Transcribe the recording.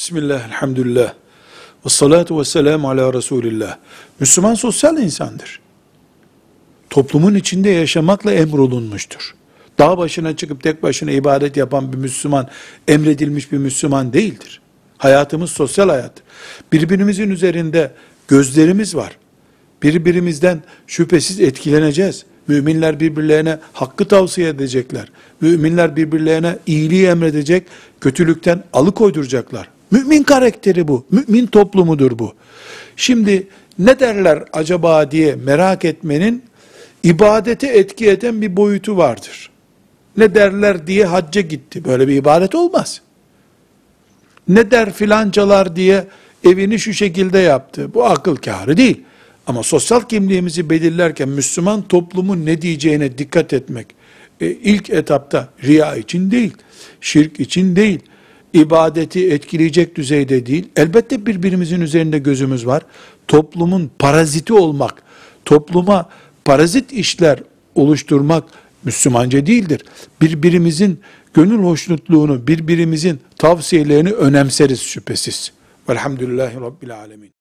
Bismillah, elhamdülillah. Ve salatu ve selamu ala Resulillah. Müslüman sosyal insandır. Toplumun içinde yaşamakla emrolunmuştur. Dağ başına çıkıp tek başına ibadet yapan bir Müslüman, emredilmiş bir Müslüman değildir. Hayatımız sosyal hayat. Birbirimizin üzerinde gözlerimiz var. Birbirimizden şüphesiz etkileneceğiz. Müminler birbirlerine hakkı tavsiye edecekler. Müminler birbirlerine iyiliği emredecek, kötülükten alıkoyduracaklar. Mümin karakteri bu. Mümin toplumudur bu. Şimdi ne derler acaba diye merak etmenin ibadete etki eden bir boyutu vardır. Ne derler diye hacca gitti. Böyle bir ibadet olmaz. Ne der filancalar diye evini şu şekilde yaptı. Bu akıl kârı değil. Ama sosyal kimliğimizi belirlerken Müslüman toplumun ne diyeceğine dikkat etmek, e, ilk etapta riya için değil, şirk için değil, ibadeti etkileyecek düzeyde değil, elbette birbirimizin üzerinde gözümüz var. Toplumun paraziti olmak, topluma parazit işler oluşturmak Müslümanca değildir. Birbirimizin gönül hoşnutluğunu, birbirimizin tavsiyelerini önemseriz şüphesiz. Velhamdülillahi Rabbil Alemin.